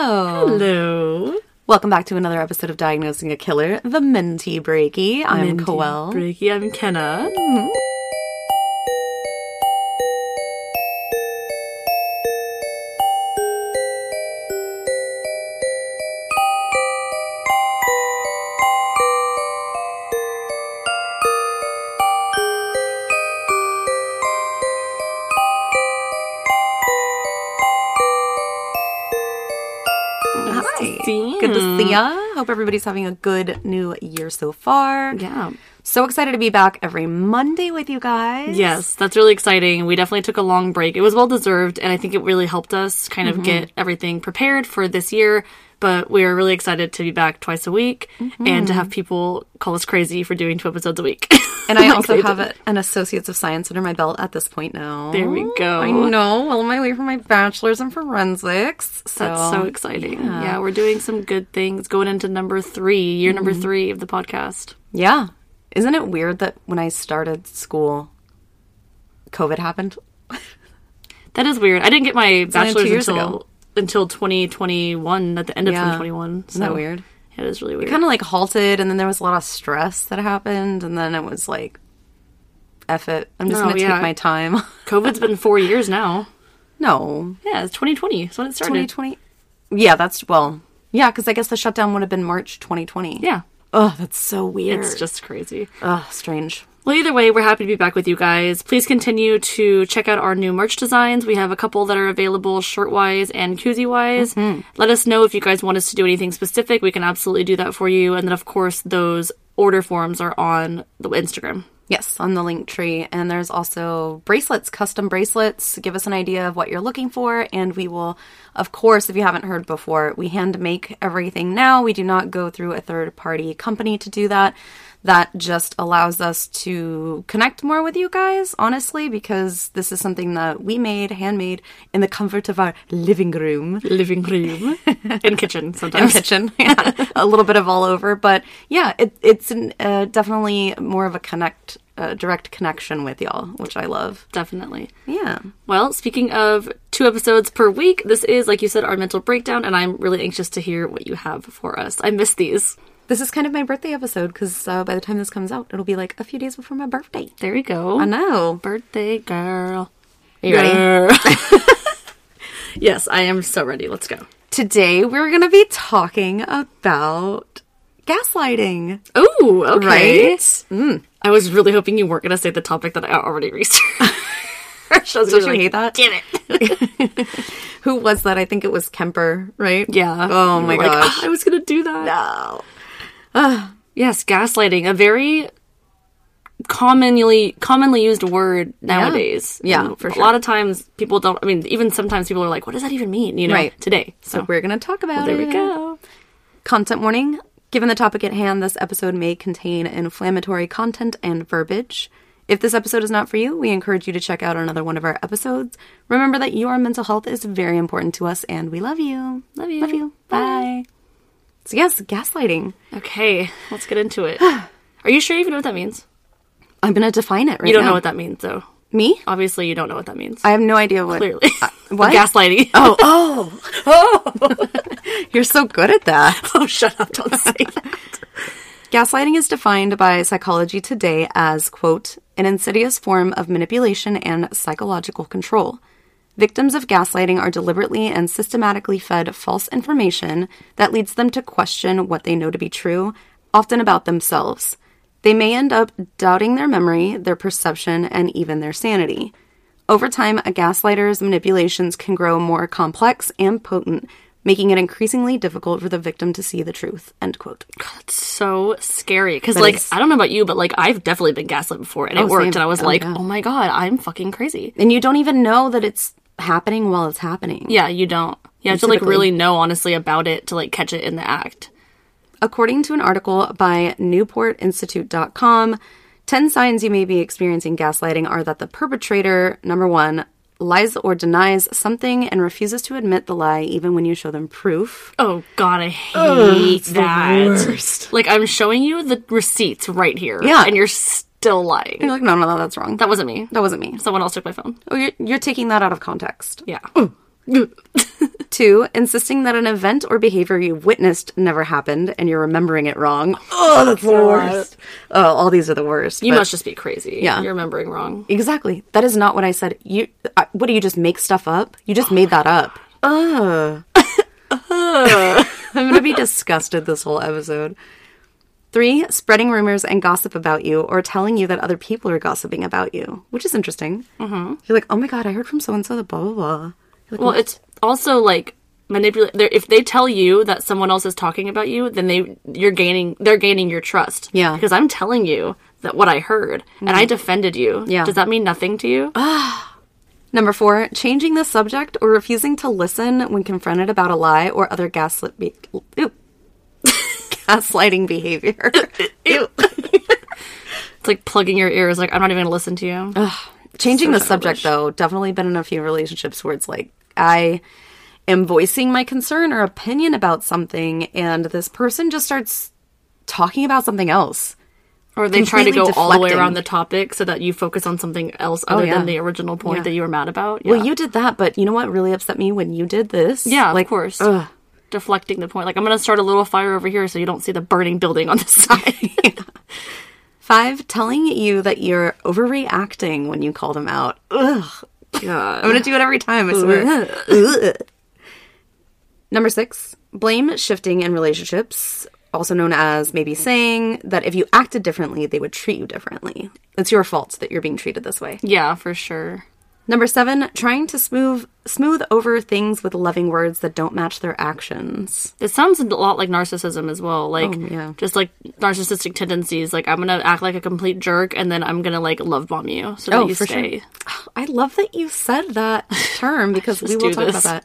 Hello. Hello. Welcome back to another episode of Diagnosing a Killer, the Minty Breaky. I'm Koelle. Breaky, I'm Kenna. Hi. Hope everybody's having a good new year so far. Yeah. So excited to be back every Monday with you guys. Yes, that's really exciting. We definitely took a long break. It was well deserved, and I think it really helped us kind of Mm-hmm. get everything prepared for this year. But we are really excited to be back twice a week Mm-hmm. and to have people call us crazy for doing two episodes a week. And I also have a, an Associates of Science under my belt at this point now. There we go. I know. Well on my way for my bachelor's in forensics. So, That's so exciting. Yeah. we're doing some good things going into number three, year number Mm-hmm. three of the podcast. Yeah. Isn't it weird that when I started school, COVID happened? That is weird. I didn't get my two bachelor's years until ago. until 2021 at the end of Yeah. 2021. Isn't that so weird? It is really weird. It Kind of like halted, and then there was a lot of stress that happened, and then it was like, F it. I'm just oh, No, going to yeah. take my time. COVID's been four years now. no. Yeah, it's 2020. That's when it started. 2020? Yeah, that's, well, yeah, because I guess the shutdown would have been March 2020. Yeah, Oh, that's so weird. it's just crazy. Ugh, strange. Well, either way, we're happy to be back with you guys. Please continue to check out our new merch designs. We have a couple that are available shirt wise and koozie wise. Mm-hmm. Let us know if you guys want us to do anything specific. We can absolutely do that for you. And then, of course, those order forms are on the Instagram. Yes, on the link tree. And there's also bracelets, custom bracelets. Give us an idea of what you're looking for. And we will, of course, if you haven't heard before, we hand make everything now. We do not go through a third party company to do that. That just allows us to connect more with you guys, honestly, because this is something that we made, handmade, in the comfort of our living room Living room and kitchen and sometimes. kitchen. Yeah, a little bit of all over, but yeah, it, it's an, uh, definitely more of a connect, uh, direct connection with y'all, which I love. Definitely. Yeah, Well, speaking of two episodes per week, this is, like you said, our mental breakdown, and I'm really anxious to hear what you have for us. I miss these. this is kind of my birthday episode because uh, by the time this comes out, it'll be like a few days before my birthday. There you go. I know. Birthday girl. Are you ready? Yes, I am so ready. Let's go. Today we're gonna be talking about gaslighting. Oh, okay. Right? Mm. I was really hoping you weren't going to say the topic that I already researched. Don't you be hate that? Damn it. Who was that? I think it was Kemper, right? Yeah. Oh my like, gosh. "Ah, I was going to do that. No. Yes, gaslighting, a very commonly commonly used word nowadays. Yeah, And for A lot of times people don't. I mean, even sometimes people are like, "What does that even mean?" You know, Right. today. So So we're gonna talk about there it. we go. Content warning. Given the topic at hand, this episode may contain inflammatory content and verbiage. If this episode is not for you, we encourage you to check out another one of our episodes. Remember that your mental health is very important to us and we love you. Love you. Love you. Bye. So, yes, gaslighting. Okay, let's get into it. Are you sure you even know what that means? I'm going to define it right now. You don't now. know what that means, though. Me? Obviously, you don't know what that means. I have no idea what. Clearly, uh, what? gaslighting. Oh, oh, oh. You're so good at that. oh, shut up! Don't say that. Gaslighting is defined by Psychology Today as, quote, an insidious form of manipulation and psychological control. Victims of gaslighting are deliberately and systematically fed false information that leads them to question what they know to be true, often about themselves. They may end up doubting their memory, their perception, and even their sanity. Over time, a gaslighter's manipulations can grow more complex and potent, making it increasingly difficult for the victim to see the truth. End quote. It's so scary because, like, is- I don't know about you, but like, I've definitely been gaslit before, and it Oh, worked. same. And I was Oh, like, yeah. "Oh my god, I'm fucking crazy." and you don't even know that it's happening while it's happening. Yeah, you don't. You have to like really know honestly about it to like catch it in the act. According to an article by newportinstitute.com, 10 signs you may be experiencing gaslighting are that the perpetrator, number one, lies or denies something and refuses to admit the lie even when you show them proof. Oh god, I hate that. Like I'm showing you the receipts right here. Yeah. And you're still lying. You're like, no, no, no, that's wrong. That wasn't me. That wasn't me. Someone else took my phone. Oh, you're, you're taking that out of context. Yeah. Two, insisting that an event or behavior you witnessed never happened and you're remembering it wrong. Oh, that's the worst. Oh, all these are the worst. You but- must just be crazy. Yeah. You're remembering wrong. Exactly. That is not what I said. You, uh, what do you just make stuff up? You just made that up. Ugh. I'm gonna be disgusted this whole episode. Three, spreading rumors and gossip about you or telling you that other people are gossiping about you, which is interesting. Mm-hmm. You're like, oh my god, I heard from so and so that blah blah blah. Like, Well, it's also like manipulate. If they tell you that someone else is talking about you, then they you're gaining they're gaining your trust. Yeah. because I'm telling you that what I heard and I mm-hmm. defended you. Yeah. does that mean nothing to you? Ah. Number four, changing the subject or refusing to listen when confronted about a lie or other gaslit be- gaslighting behavior. Ew. It's like plugging your ears. Like I'm not even gonna listen to you. Changing So the subject though, definitely been in a few relationships where it's like I am voicing my concern or opinion about something and this person just starts talking about something else. Or they try to go completely all the way around the topic so that you focus on something else other oh, yeah. than the original point Yeah. that you were mad about. Well, you did that, but you know what really upset me when you did this? yeah, like of course. ugh. Deflecting the point. Like I'm gonna start a little fire over here so you don't see the burning building on the side. Five, telling you that you're overreacting when you call them out. Ugh. God. I'm gonna do it every time, I swear. Ugh. Number six, blame shifting in relationships, also known as maybe saying that if you acted differently, they would treat you differently. It's your fault that you're being treated this way. Yeah, for sure. Number seven, trying to smooth smooth over things with loving words that don't match their actions. It sounds a lot like narcissism as well. Oh, like, Oh, yeah. just like narcissistic tendencies. Like, I'm gonna act like a complete jerk, and then I'm gonna like love bomb you so that Oh, you for sure. I love that you said that term because we will talk this. about that.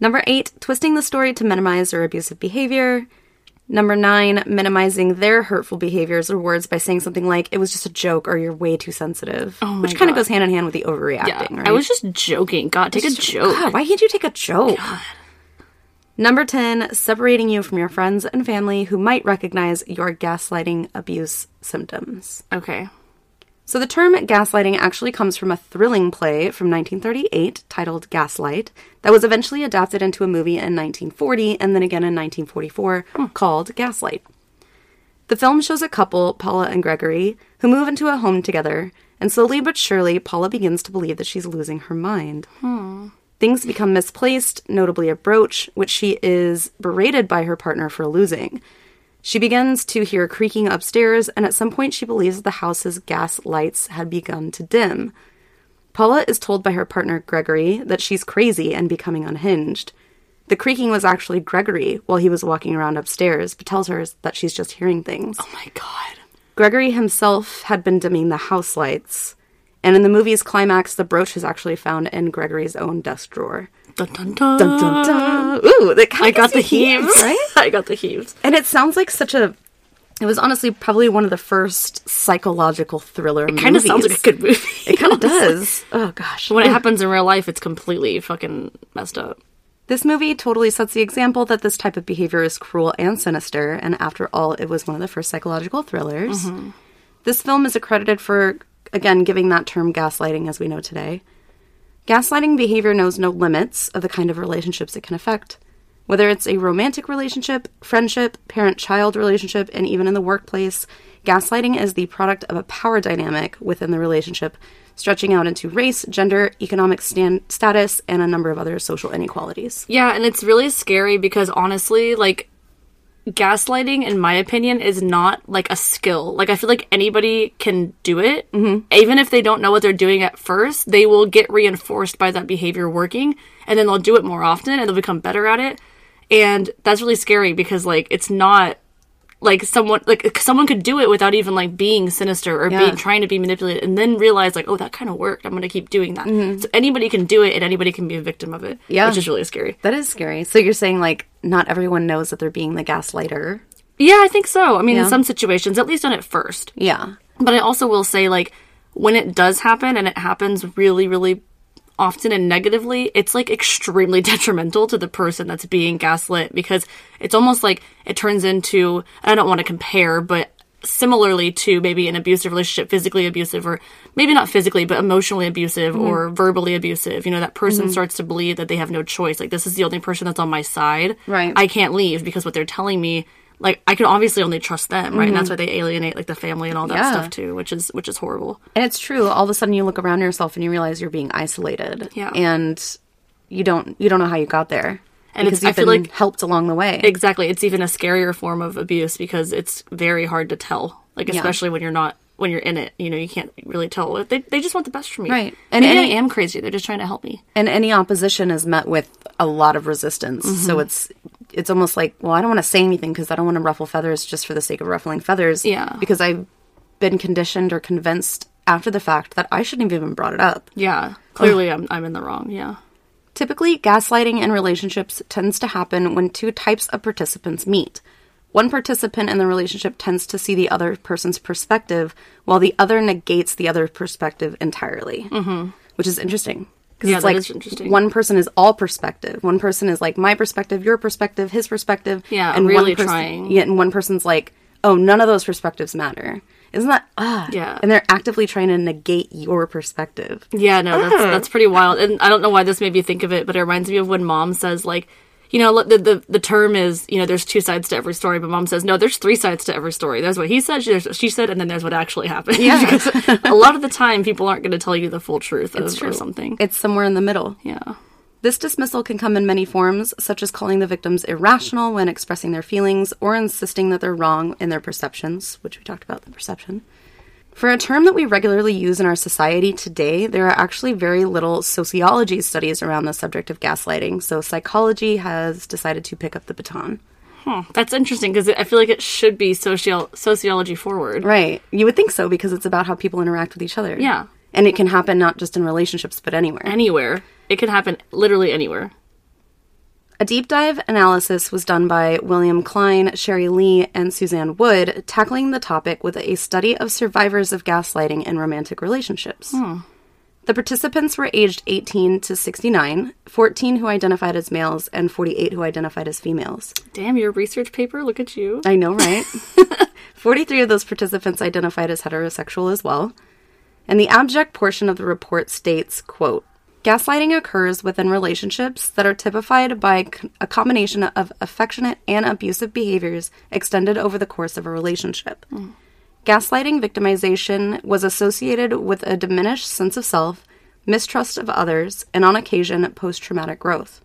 Number eight, twisting the story to minimize their abusive behavior. Number nine, minimizing their hurtful behaviors or words by saying something like, it was just a joke or you're way too sensitive. Oh which kind of goes hand in hand with the overreacting, Yeah, right? I was just joking. God, take a joke. God, why can't you take a joke? Number 10, separating you from your friends and family who might recognize your gaslighting abuse symptoms. Okay. So the term gaslighting actually comes from a thrilling play from 1938 titled Gaslight that was eventually adapted into a movie in 1940 and then again in 1944 hmm. called Gaslight. The film shows a couple, Paula and Gregory, who move into a home together, and slowly but surely Paula begins to believe that she's losing her mind. Hmm. Things become misplaced, notably a brooch, which she is berated by her partner for losing. She begins to hear creaking upstairs, and at some point she believes the house's gas lights had begun to dim. Paula is told by her partner Gregory that she's crazy and becoming unhinged. The creaking was actually Gregory while he was walking around upstairs, but tells her that she's just hearing things. Oh my god. Gregory himself had been dimming the house lights, and in the movie's climax, the brooch is actually found in Gregory's own desk drawer. Dun dun dun. Dun, dun, dun. Ooh, that kind I of got the you heaves. right? I got the heaves. And it sounds like such a. It was honestly probably one of the first psychological thriller movies. It Kind of sounds like a good movie. It kind of does. Oh gosh. when it happens in real life, it's completely fucking messed up. This movie totally sets the example that this type of behavior is cruel and sinister, and after all, it was one of the first psychological thrillers. Mm-hmm. This film is accredited for, again, giving that term gaslighting as we know today. Gaslighting behavior knows no limits of the kind of relationships it can affect. Whether it's a romantic relationship, friendship, parent child relationship, and even in the workplace, gaslighting is the product of a power dynamic within the relationship, stretching out into race, gender, economic stan- status, and a number of other social inequalities. Yeah, and it's really scary because honestly, like gaslighting in my opinion is not like a skill. Like I feel like anybody can do it. Mm-hmm. Even if they don't know what they're doing at first, they will get reinforced by that behavior working and then they'll do it more often and they'll become better at it. And that's really scary because like it's not like someone like someone could do it without even like being sinister or Yeah. being trying to be manipulated and then realize like oh that kind of worked i'm gonna keep doing that so anybody can do it and anybody can be a victim of it Mm-hmm. Yeah. which is really scary That is scary. So you're saying like not everyone knows that they're being the gaslighter. Yeah, I think so. I mean, Yeah. in some situations, at least on it first. Yeah. But I also will say, like, when it does happen and it happens really, really often and negatively, it's like extremely detrimental to the person that's being gaslit because it's almost like it turns into, I don't want to compare, but similarly to maybe an abusive relationship, physically abusive, or maybe not physically, but emotionally abusive Mm-hmm. or verbally abusive. You know, that person starts to believe that they have no choice. Like, this is the only person that's on my side. Right. I can't leave because what they're telling me. Like I can obviously only trust them, right? And that's why they alienate like the family and all that Mm-hmm. Yeah. stuff too, which is which is horrible. And it's true. All of a sudden, you look around yourself and you realize you're being isolated. Yeah. And you don't you don't know how you got there. And it's- I you've feel been like- helped along the way. Exactly. It's even a scarier form of abuse because it's very hard to tell. Like especially when you're not when you're in it, you know, you can't really tell. They they just want the best for me. Right. And And maybe any- I am crazy. They're just trying to help me. and any opposition is met with a lot of resistance. Mm-hmm. So it's it's almost like, well, I don't want to say anything because I don't want to ruffle feathers just for the sake of ruffling feathers. Yeah. Because I've been conditioned or convinced after the fact that I shouldn't have even brought it up. Yeah. Clearly I'm I'm in the wrong. Yeah. Typically, gaslighting in relationships tends to happen when two types of participants meet. One participant in the relationship tends to see the other person's perspective, while the other negates the other perspective entirely, mm-hmm. which is interesting. Because Yeah, it's like interesting. one person is all perspective. One person is like my perspective, your perspective, his perspective. Yeah, and really one person, trying. Yeah, and one person's like, oh, none of those perspectives matter. Isn't that ah? Yeah. And they're actively trying to negate your perspective. Yeah, no, that's that's pretty wild. And I don't know why this made me think of it, but it reminds me of when mom says like, you know, the the, the term is, you know, there's two sides to every story, but mom says, no, there's three sides to every story. There's what he said, there's she said, and then there's what actually happened. Yeah. because a lot of the time people aren't going to tell you the full truth of, true. of something. It's somewhere in the middle. yeah. This dismissal can come in many forms, such as calling the victims irrational when expressing their feelings or insisting that they're wrong in their perceptions, which we talked about the perception. For a term that we regularly use in our society today, there are actually very little sociology studies around the subject of gaslighting, so psychology has decided to pick up the baton. Huh. That's interesting because I feel like it should be socio- sociology forward. Right. You would think so because it's about how people interact with each other. Yeah. And it can happen not just in relationships, but anywhere. Anywhere. It can happen literally anywhere. A deep dive analysis was done by William Klein, Sherry Lee, and Suzanne Wood, tackling the topic with a study of survivors of gaslighting in romantic relationships. Hmm. The participants were aged 18 to 69, 14 who identified as males, and 48 who identified as females. Damn, your research paper. Look at you. I know, right? 43 of those participants identified as heterosexual as well. And the abject portion of the report states, quote, Gaslighting occurs within relationships that are typified by a combination of affectionate and abusive behaviors extended over the course of a relationship. Hmm. Gaslighting victimization was associated with a diminished sense of self, mistrust of others, and on occasion, post traumatic growth.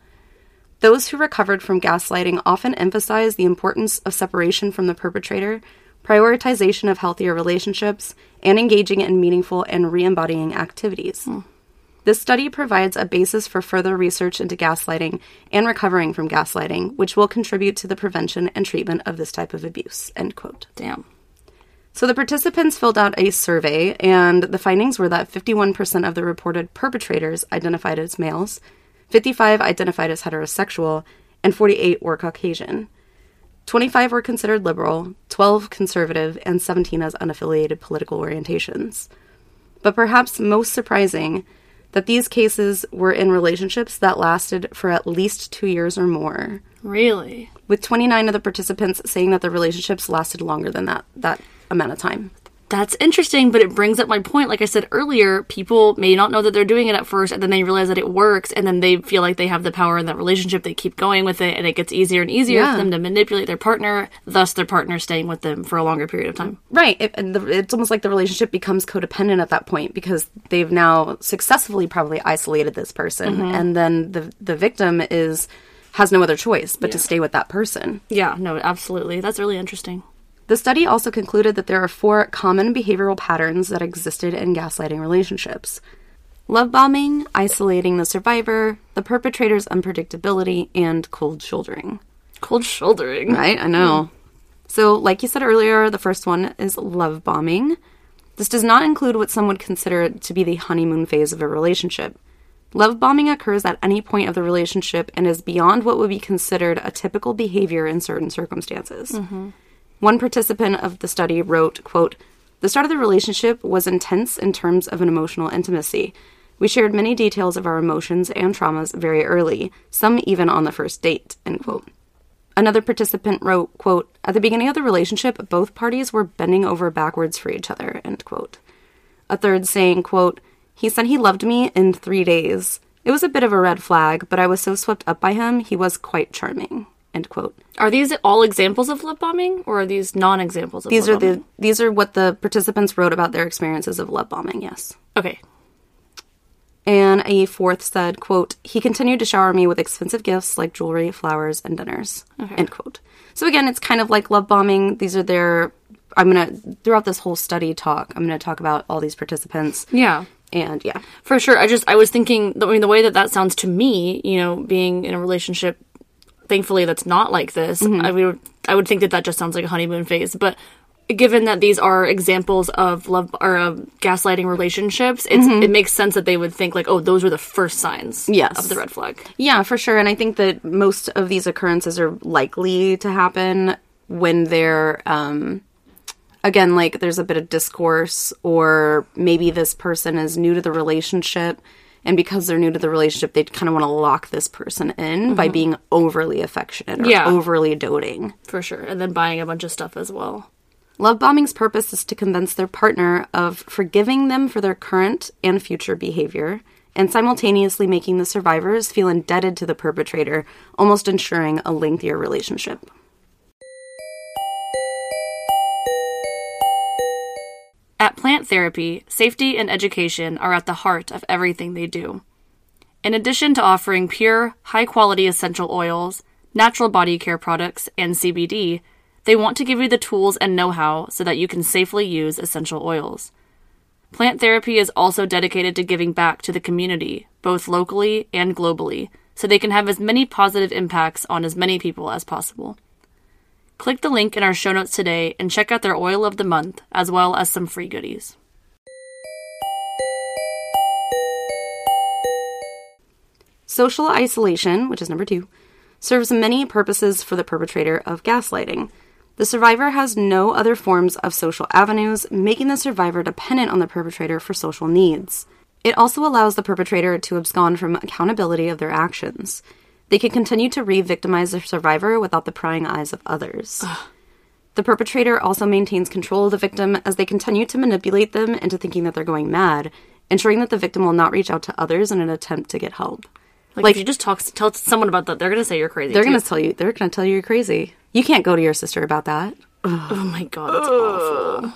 Those who recovered from gaslighting often emphasize the importance of separation from the perpetrator, prioritization of healthier relationships, and engaging in meaningful and re embodying activities. Hmm. This study provides a basis for further research into gaslighting and recovering from gaslighting, which will contribute to the prevention and treatment of this type of abuse. End quote. Damn. So the participants filled out a survey, and the findings were that 51% of the reported perpetrators identified as males, 55 identified as heterosexual, and 48 were Caucasian. 25 were considered liberal, 12 conservative, and 17 as unaffiliated political orientations. But perhaps most surprising, that these cases were in relationships that lasted for at least two years or more, Really? with 29 of the participants saying that the relationships lasted longer than that, that amount of time. That's interesting, but it brings up my point. Like I said earlier, people may not know that they're doing it at first, and then they realize that it works, and then they feel like they have the power in that relationship. They keep going with it, and it gets easier and easier Yeah. for them to manipulate their partner, thus, their partner staying with them for a longer period of time. Right. It, and the, it's almost like the relationship becomes codependent at that point because they've now successfully probably isolated this person, mm-hmm. and then the the victim is has no other choice but to stay with that person. Yeah, no, absolutely. That's really interesting. The study also concluded that there are four common behavioral patterns that existed in gaslighting relationships. Love bombing, isolating the survivor, the perpetrator's unpredictability, and cold shouldering. Cold shouldering. Right? I know. So, like you said earlier, the first one is love bombing. This does not include what some would consider to be the honeymoon phase of a relationship. Love bombing occurs at any point of the relationship and is beyond what would be considered a typical behavior in certain circumstances. Mm-hmm. One participant of the study wrote, quote, The start of the relationship was intense in terms of an emotional intimacy. We shared many details of our emotions and traumas very early, some even on the first date, end quote. Another participant wrote, quote, At the beginning of the relationship, both parties were bending over backwards for each other, end quote. A third saying, quote, He said he loved me in three days. It was a bit of a red flag, but I was so swept up by him, he was quite charming, end quote. Are these all examples of love bombing, or are these non-examples of These love are the bombing? these are what the participants wrote about their experiences of love bombing, yes. Okay. And a fourth said, quote, he continued to shower me with expensive gifts like jewelry, flowers, and dinners, end quote. So again, it's kind of like love bombing. These are their, I'm going to, throughout this whole study talk, I'm going to talk about all these participants. Yeah. And yeah, For sure. I just I was thinking. I mean, the way that that sounds to me, you know, being in a relationship, thankfully that's not like this. I would I would think that that just sounds like a honeymoon phase. But given that these are examples of love or uh, gaslighting relationships, it's it makes sense that they would think like, oh, those were the first signs Yes. of the red flag. Yeah, for sure. And I think that most of these occurrences are likely to happen when they're, um, again, like there's a bit of discourse, or maybe this person is new to the relationship. And because they're new to the relationship, they kind of want to lock this person in by mm-hmm. being overly affectionate or Yeah. overly doting. For sure. And then buying a bunch of stuff as well. Love bombing's purpose is to convince their partner of forgiving them for their current and future behavior, and simultaneously making the survivors feel indebted to the perpetrator, almost ensuring a lengthier relationship. Plant Therapy, safety and education are at the heart of everything they do. In addition to offering pure, high quality essential oils, natural body care products, and CBD, they want to give you the tools and know how so that you can safely use essential oils. Plant Therapy is also dedicated to giving back to the community, both locally and globally, so they can have as many positive impacts on as many people as possible. Click the link in our show notes today and check out their oil of the month, as well as some free goodies. Social isolation, which is number two, serves many purposes for the perpetrator of gaslighting. The survivor has no other forms of social avenues, making the survivor dependent on the perpetrator for social needs. It also allows the perpetrator to abscond from accountability of their actions. They can continue to re victimize the survivor without the prying eyes of others. The perpetrator also maintains control of the victim as they continue to manipulate them into thinking that they're going mad, ensuring that the victim will not reach out to others in an attempt to get help. Like, Like- if you just talk, tell someone about that, they're gonna say you're crazy. They're too. gonna tell you. They're gonna tell you you're crazy. You can't go to your sister about that. Oh my god, that's awful.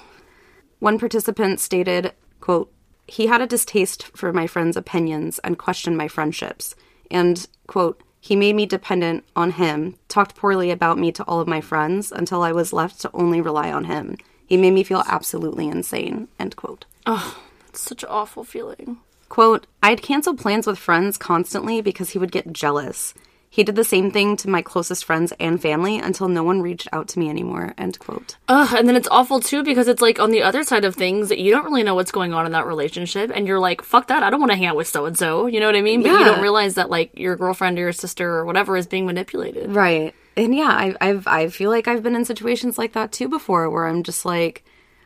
One participant stated, "quote He had a distaste for my friends' opinions and questioned my friendships, and quote He made me dependent on him, talked poorly about me to all of my friends until I was left to only rely on him. He made me feel absolutely insane." End quote. It's such an awful feeling. Quote, I'd cancel plans with friends constantly because he would get jealous. He did the same thing to my closest friends and family until no one reached out to me anymore. End quote. Ugh, and then it's awful too because it's like on the other side of things that you don't really know what's going on in that relationship, and you're like, "Fuck that! I don't want to hang out with so and so." You know what I mean? But you don't realize that like your girlfriend or your sister or whatever is being manipulated. Right. And yeah, I, I've I feel like I've been in situations like that too before, where I'm just like,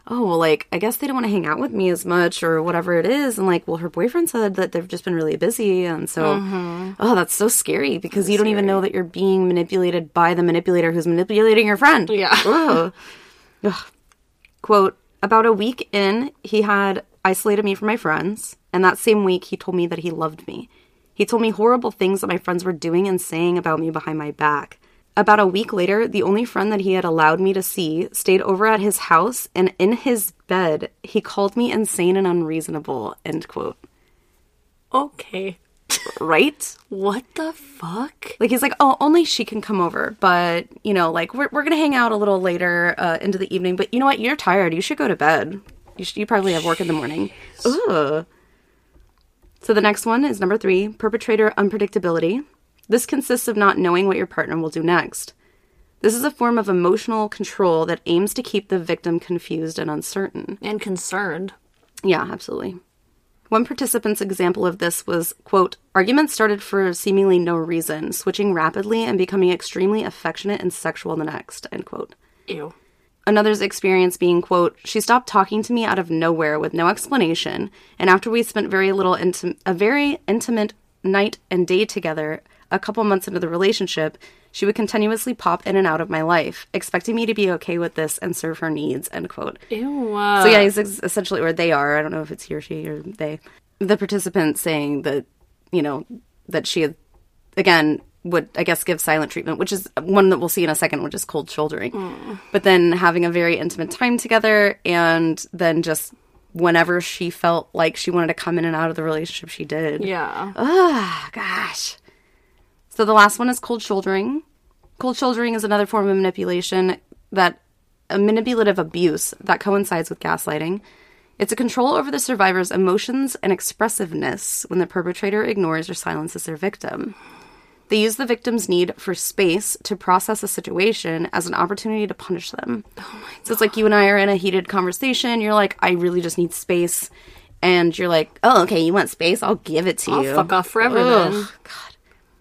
oh, well, like I guess they don't want to hang out with me as much or whatever it is, and like, well, her boyfriend said that they've just been really busy, and so, mm-hmm. oh, that's so scary because you don't even know that you're being manipulated by the manipulator who's manipulating your friend. Yeah. Quote, about a week in, he had isolated me from my friends, and that same week he told me that he loved me. He told me horrible things that my friends were doing and saying about me behind my back. About a week later, the only friend that he had allowed me to see stayed over at his house, and in his bed, he called me insane and unreasonable. End quote. Okay. Right? What the fuck? Like he's like, oh, only she can come over, but you know, like we're we're gonna hang out a little later uh, into the evening. But you know what? You're tired. You should go to bed. You should, you probably have work in the morning. Ugh. So the next one is number three: perpetrator unpredictability. This consists of not knowing what your partner will do next. This is a form of emotional control that aims to keep the victim confused and uncertain. And concerned. Yeah, absolutely. One participant's example of this was, quote, arguments started for seemingly no reason, switching rapidly and becoming extremely affectionate and sexual the next, end quote. Ew. Another's experience being, quote, she stopped talking to me out of nowhere with no explanation, and after we spent very little intim- a very intimate night and day together, a couple months into the relationship, She would continuously pop in and out of my life, expecting me to be okay with this and serve her needs, end quote. Ew. So yeah, he's essentially, where they are. I don't know if it's he or she or they. The participant saying that, you know, that she had, again, would I guess give silent treatment, which is one that we'll see in a second, which is cold shouldering. But then having a very intimate time together, and then just whenever she felt like she wanted to come in and out of the relationship, she did. yeah. Ah, gosh. So the last one is cold shouldering. Cold shouldering is another form of manipulation that a manipulative abuse that coincides with gaslighting. It's a control over the survivor's emotions and expressiveness when the perpetrator ignores or silences their victim. They use the victim's need for space to process a situation as an opportunity to punish them. so it's like you and I are in a heated conversation. You're like, I really just need space. And you're like, oh, okay, you want space? I'll give it to you. I'll you. fuck off forever Ugh, then. God.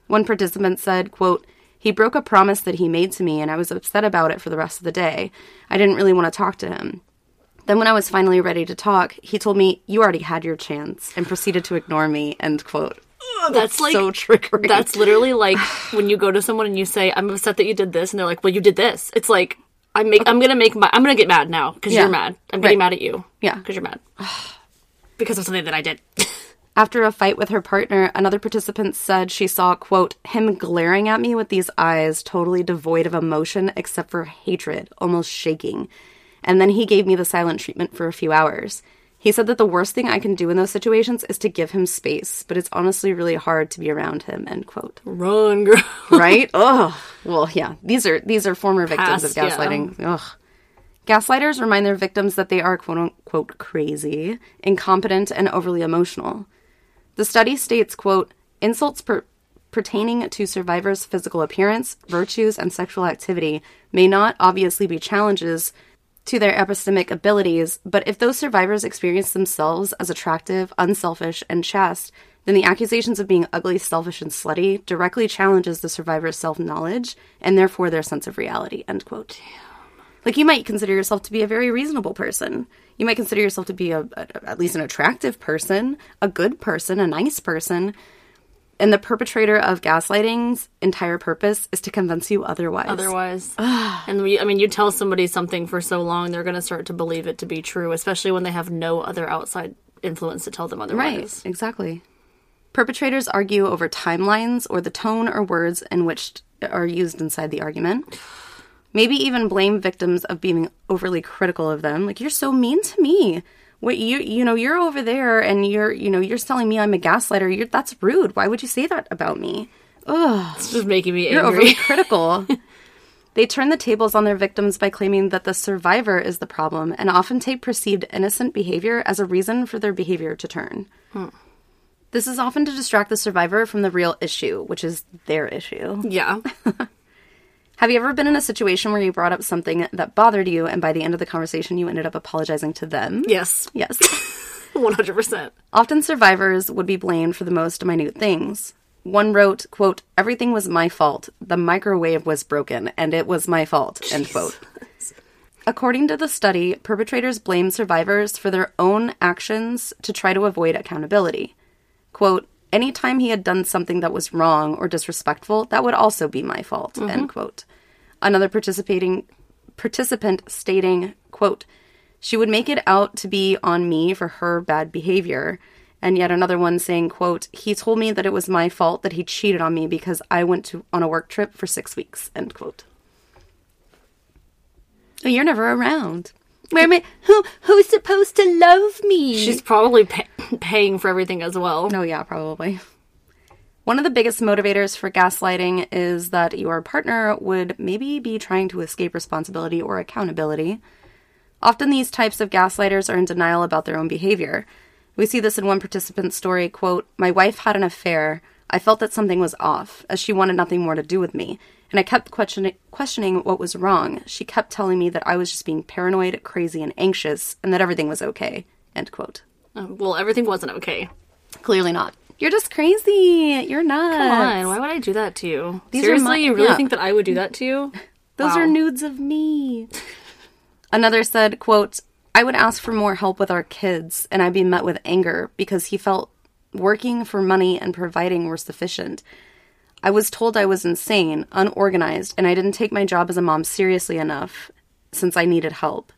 One participant said, quote, he broke a promise that he made to me and I was upset about it for the rest of the day. I didn't really want to talk to him. Then when I was finally ready to talk, he told me, you already had your chance and proceeded to ignore me, end quote. That's like so triggering. That's literally like when you go to someone and you say, "I'm upset that you did this," and they're like, "Well, you did this." It's like I'm make I'm gonna make my I'm gonna get mad now because Yeah. you're mad. I'm getting Right. mad at you. Yeah. because you're mad because of something that I did. After a fight with her partner, another participant said she saw, quote, him glaring at me with these eyes totally devoid of emotion except for hatred, almost shaking. And then he gave me the silent treatment for a few hours. He said that the worst thing I can do in those situations is to give him space, but it's honestly really hard to be around him, end quote. Run, girl. Right? Ugh. Well, yeah. These are these are former victims of Past, yeah. gaslighting. Ugh. Gaslighters remind their victims that they are quote unquote crazy, incompetent, and overly emotional. The study states, quote, insults per- pertaining to survivors' physical appearance, virtues, and sexual activity may not obviously be challenges to their epistemic abilities, but if those survivors experience themselves as attractive, unselfish, and chaste, then the accusations of being ugly, selfish, and slutty directly challenges the survivor's self-knowledge and therefore their sense of reality. End quote. Like you might consider yourself to be a very reasonable person. You might consider yourself to be a, a at least an attractive person, a good person, a nice person. And the perpetrator of gaslighting's entire purpose is to convince you otherwise. Otherwise, and we, I mean, you tell somebody something for so long, they're gonna start to believe it to be true, especially when they have no other outside influence to tell them otherwise. Right, otherwise. exactly. Perpetrators argue over timelines or the tone or words in which are used inside the argument. Maybe even blame victims of being overly critical of them. Like you're so mean to me. What you you know you're over there and you're you know you're telling me I'm a gaslighter. You're, that's rude. Why would you say that about me? Ugh. It's just making me You're angry. overly critical. they turn the tables on their victims by claiming that the survivor is the problem and often take perceived innocent behavior as a reason for their behavior to turn. Hmm. This is often to distract the survivor from the real issue, which is their issue. yeah, Have you ever been in a situation where you brought up something that bothered you and by the end of the conversation you ended up apologizing to them? yes, Yes. one hundred percent. Often survivors would be blamed for the most minute things. One wrote, quote, everything was my fault. The microwave was broken and it was my fault, end quote. According to the study, perpetrators blame survivors for their own actions to try to avoid accountability. Quote, anytime he had done something that was wrong or disrespectful, that would also be my fault, mm-hmm. end quote. Another participating participant stating, quote, she would make it out to be on me for her bad behavior. And yet another one saying, quote, he told me that it was my fault that he cheated on me because I went to on a work trip for six weeks, end quote. Oh, you're never around. Where am I? Who who's supposed to love me? She's probably pay- paying for everything as well. Oh, yeah, probably. One of the biggest motivators for gaslighting is that your partner would maybe be trying to escape responsibility or accountability. Often these types of gaslighters are in denial about their own behavior. We see this in one participant's story, quote, "My wife had an affair. I felt that something was off, as she wanted nothing more to do with me, and I kept questioning questioning what was wrong. She kept telling me that I was just being paranoid, crazy, and anxious, and that everything was okay." End quote. Um, well, everything wasn't okay. Clearly not. You're just crazy. You're not. Come on, why would I do that to you? These are Seriously, my- you really yeah. think that I would do that to you? Those Wow. are nudes of me. Another said, quote, I would ask for more help with our kids, and I'd be met with anger because he felt working for money and providing were sufficient. I was told I was insane, unorganized, and I didn't take my job as a mom seriously enough since I needed help.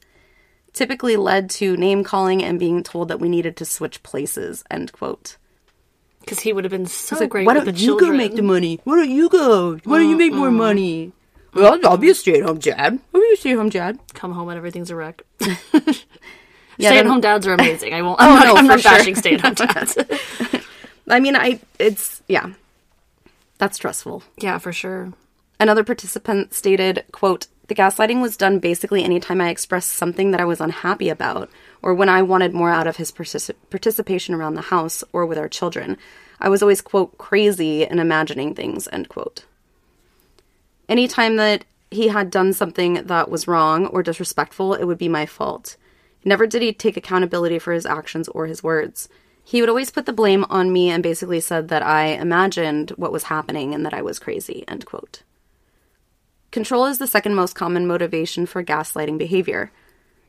Typically led to name calling and being told that we needed to switch places. End quote. Because he would have been so Like, great why with don't the you children. go make the money? Why don't you go? Why don't you make more mm-hmm. money? Well, I'll be a stay-at-home dad. I'll be a stay-at-home dad. Come home and everything's a wreck. Yeah, stay-at-home dads are amazing. I won't. Oh, I'm Oh, not, no, I'm for not sure. bashing stay-at-home dads. I mean, I it's yeah, that's stressful. yeah, for sure. Another participant stated, quote, the gaslighting was done basically anytime I expressed something that I was unhappy about, or when I wanted more out of his particip- participation around the house or with our children. I was always, quote, crazy and imagining things, end quote. Anytime that he had done something that was wrong or disrespectful, it would be my fault. Never did he take accountability for his actions or his words. He would always put the blame on me and basically said that I imagined what was happening and that I was crazy, end quote. Control is the second most common motivation for gaslighting behavior.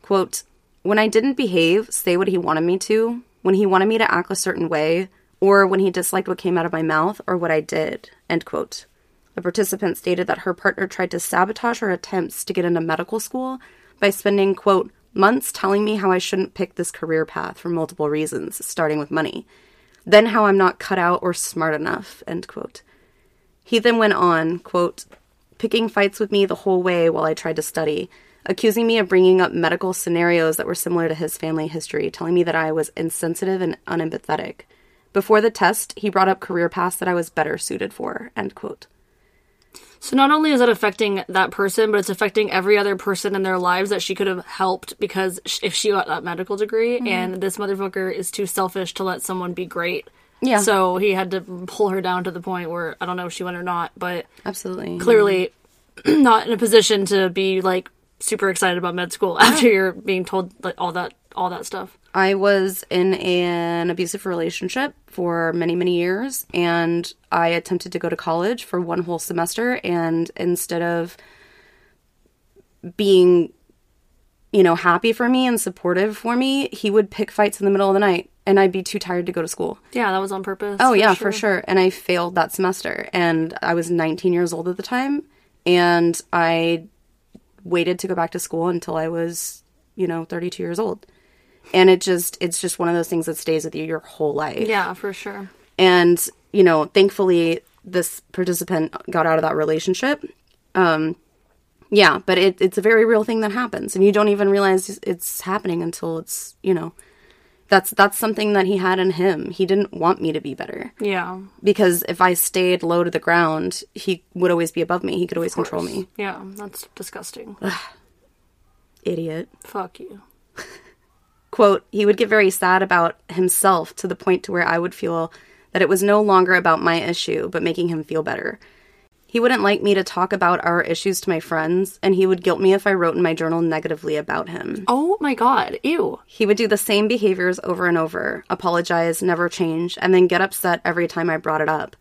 Quote, when I didn't behave, say what he wanted me to, when he wanted me to act a certain way, or when he disliked what came out of my mouth or what I did, end quote. A participant stated that her partner tried to sabotage her attempts to get into medical school by spending, quote, months telling me how I shouldn't pick this career path for multiple reasons, starting with money. Then how I'm not cut out or smart enough, end quote. He then went on, quote, picking fights with me the whole way while I tried to study, accusing me of bringing up medical scenarios that were similar to his family history, telling me that I was insensitive and unempathetic. Before the test, he brought up career paths that I was better suited for, end quote. So not only is it affecting that person, but it's affecting every other person in their lives that she could have helped because if she got that medical degree, Mm-hmm. and this motherfucker is too selfish to let someone be great. Yeah. So he had to pull her down to the point where I don't know if she went or not, but Absolutely. clearly not in a position to be like super excited about med school after you're being told like all that all that stuff. I was in an abusive relationship for many, many years, and I attempted to go to college for one whole semester. And instead of being, you know, happy for me and supportive for me, he would pick fights in the middle of the night, and I'd be too tired to go to school. Yeah, that was on purpose. Oh, yeah, for sure. And I failed that semester, and I was 19 years old at the time, and I waited to go back to school until I was, you know, 32 years old. And it just, it's just one of those things that stays with you your whole life. Yeah, for sure. And, you know, thankfully, this participant got out of that relationship. Um, yeah, but it, it's a very real thing that happens, and you don't even realize it's happening until it's, you know, that's that's something that he had in him. He didn't want me to be better Yeah. because if I stayed low to the ground, he would always be above me. He could always control me. Yeah, that's disgusting. Idiot. Fuck you. quote he would get very sad about himself to the point to where i would feel that it was no longer about my issue but making him feel better he wouldn't like me to talk about our issues to my friends and he would guilt me if i wrote in my journal negatively about him Oh my god. Ew. he would do the same behaviors over and over apologize never change and then get upset every time i brought it up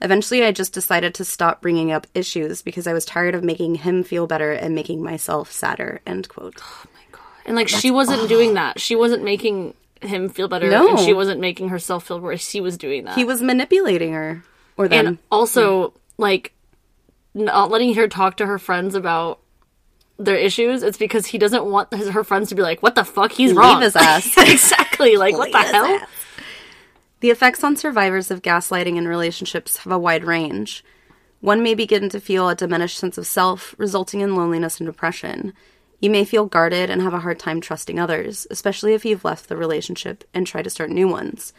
eventually i just decided to stop bringing up issues because i was tired of making him feel better and making myself sadder end quote Oh my god. And like she wasn't doing that. She wasn't making him feel better. No. And she wasn't making herself feel worse. She was doing that. he was manipulating her or them and also like not letting her talk to her friends about their issues. It's because he doesn't want his, her friends to be like, "What the fuck? He's wrong." his ass. exactly. Like, what the hell? ass. The effects on survivors of gaslighting in relationships have a wide range. One may begin to feel a diminished sense of self, resulting in loneliness and depression. You may feel guarded and have a hard time trusting others, especially if you've left the relationship and try to start new ones.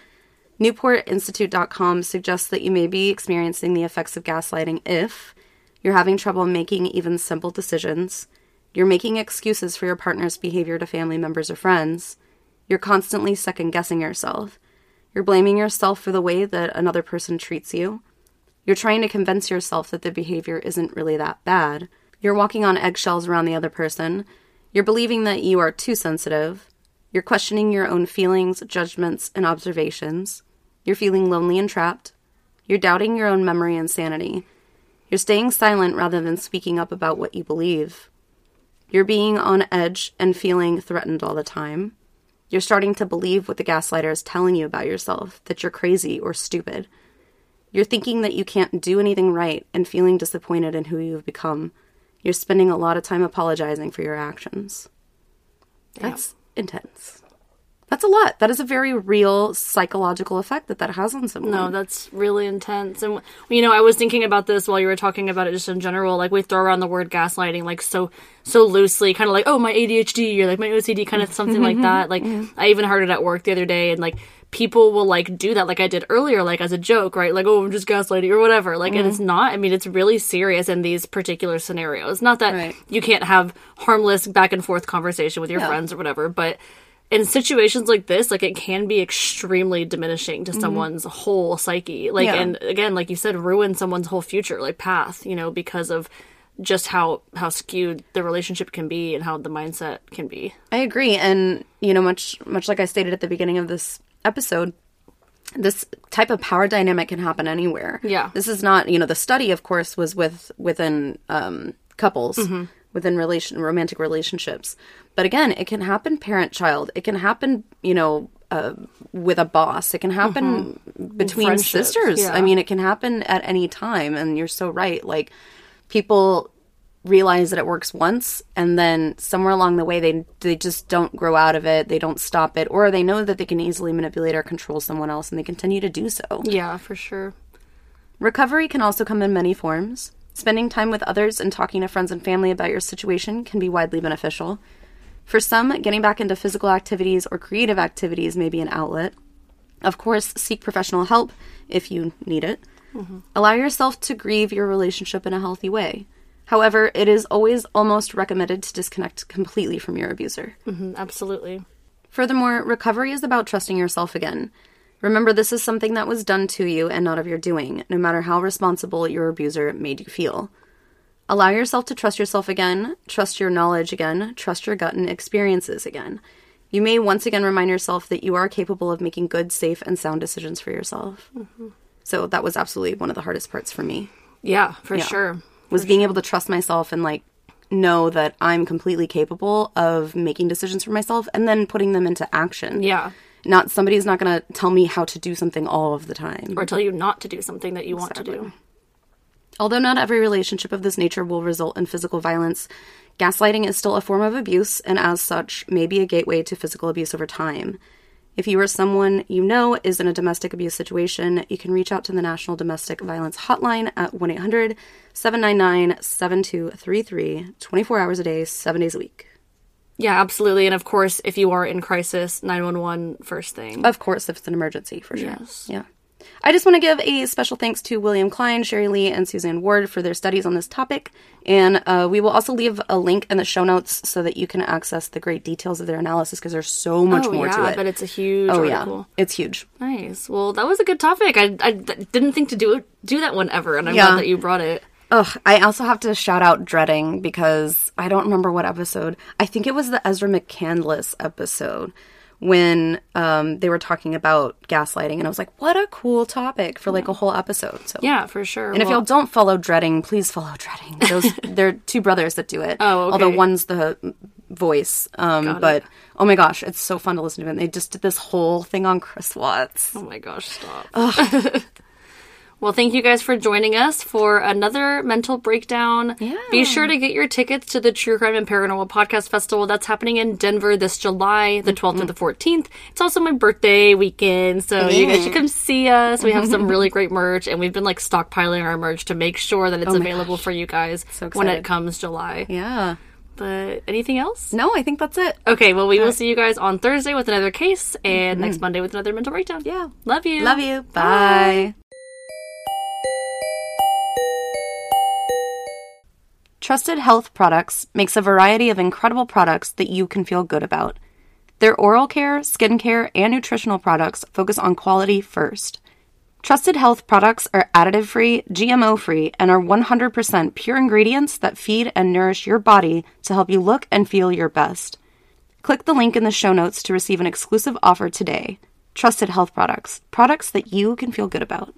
NewportInstitute.com suggests that you may be experiencing the effects of gaslighting if you're having trouble making even simple decisions, you're making excuses for your partner's behavior to family members or friends, you're constantly second guessing yourself, you're blaming yourself for the way that another person treats you, you're trying to convince yourself that the behavior isn't really that bad, you're walking on eggshells around the other person, you're believing that you are too sensitive, you're questioning your own feelings, judgments, and observations. You're feeling lonely and trapped. You're doubting your own memory and sanity. You're staying silent rather than speaking up about what you believe. You're being on edge and feeling threatened all the time. You're starting to believe what the gaslighter is telling you about yourself that you're crazy or stupid. You're thinking that you can't do anything right and feeling disappointed in who you've become. You're spending a lot of time apologizing for your actions. That's intense. That's a lot. That is a very real psychological effect that that has on someone. No, that's really intense. And you know, I was thinking about this while you were talking about it, just in general. Like we throw around the word gaslighting like so so loosely, kind of like oh my ADHD or like my OCD, kind of something like that. Like I even heard it at work the other day, and like people will like do that, like I did earlier, like as a joke, right? Like oh I'm just gaslighting or whatever. Like and it's mm-hmm. not. I mean, it's really serious in these particular scenarios. Not that Right. you can't have harmless back and forth conversation with your Yeah. friends or whatever, but in situations like this, like it can be extremely diminishing to someone's whole psyche. Like, Mm-hmm. Yeah. and again, like you said, ruin someone's whole future, like path, you know, because of just how how skewed the relationship can be and how the mindset can be. I agree, and you know, much much like I stated at the beginning of this episode, this type of power dynamic can happen anywhere. Yeah. this is not you know the study, of course, was with within um, couples within relation romantic relationships, but again, it can happen parent child. It can happen you know. Uh, with a boss, it can happen between sisters. yeah. I mean, it can happen at any time, and you're so right. Like, people realize that it works once and then somewhere along the way they they just don't grow out of it they don't stop it or they know that they can easily manipulate or control someone else and they continue to do so Yeah, for sure. recovery can also come in many forms spending time with others and talking to friends and family about your situation can be widely beneficial for some getting back into physical activities or creative activities may be an outlet of course seek professional help if you need it allow yourself to grieve your relationship in a healthy way However, it is always almost recommended to disconnect completely from your abuser. Mhm, absolutely. Furthermore, recovery is about trusting yourself again. Remember, this is something that was done to you and not of your doing, no matter how responsible your abuser made you feel. Allow yourself to trust yourself again, trust your knowledge again, trust your gut and experiences again. You may once again remind yourself that you are capable of making good, safe, and sound decisions for yourself. Mm-hmm. So that was absolutely one of the hardest parts for me Yeah, for sure. was being able to trust myself and like know that I'm completely capable of making decisions for myself and then putting them into action. Yeah. Not somebody's not going to tell me how to do something all of the time. Or tell you not to do something that you want to do. Although not every relationship of this nature will result in physical violence, gaslighting is still a form of abuse and as such may be a gateway to physical abuse over time. If you or someone you know is in a domestic abuse situation, you can reach out to the National Domestic Violence Hotline at 1 800 799 7233, 24 hours a day, 7 days a week. Yeah, absolutely. And of course, if you are in crisis, 911 first thing. Of course, if it's an emergency, for sure. Yes. Yeah. I just want to give a special thanks to William Klein, Sherry Lee, and Suzanne Ward for their studies on this topic. And uh, we will also leave a link in the show notes so that you can access the great details of their analysis because there's so much oh, more yeah, to it. but it's a huge oh, article. yeah. It's huge. Nice. Well, that was a good topic. I, I didn't think to do do that one ever, and I'm Yeah. glad that you brought it. Ugh, I also have to shout out Dreading because I don't remember what episode. I think it was the Ezra McCandless episode when um, they were talking about gaslighting, and I was like, what a cool topic for like a whole episode. So Yeah, for sure. And if y'all don't follow Dreading, please follow Dreading. Those they're two brothers that do it. Oh, okay. Although one's the voice, um, but oh my gosh, it's so fun to listen to. them. they just did this whole thing on Chris Watts. Oh my gosh, stop. well, thank you guys for joining us for another mental breakdown. Yeah. Be sure to get your tickets to the True Crime and Paranormal Podcast Festival. That's happening in Denver this July, the 12th to the mm-hmm. 14th. It's also my birthday weekend, so you guys should come see us. We have some really great merch, and we've been like stockpiling our merch to make sure that it's oh available for you guys So when it comes July. Yeah. But anything else? No, I think that's it. Okay, well, we will see you guys on Thursday with another case and next mm-hmm. Monday with another mental breakdown. Yeah. Love you. Love you. Bye. Trusted Health Products makes a variety of incredible products that you can feel good about. Their oral care, skincare, and nutritional products focus on quality first. Trusted Health products are additive free, GMO free, and are 100% pure ingredients that feed and nourish your body to help you look and feel your best. Click the link in the show notes to receive an exclusive offer today. Trusted Health Products, products that you can feel good about.